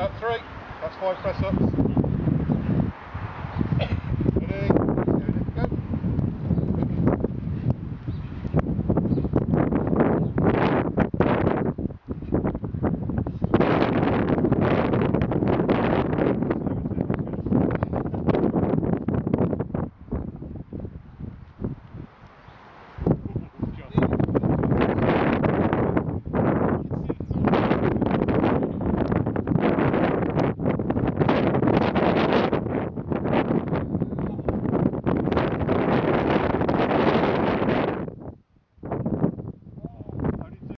up three, that's five press ups.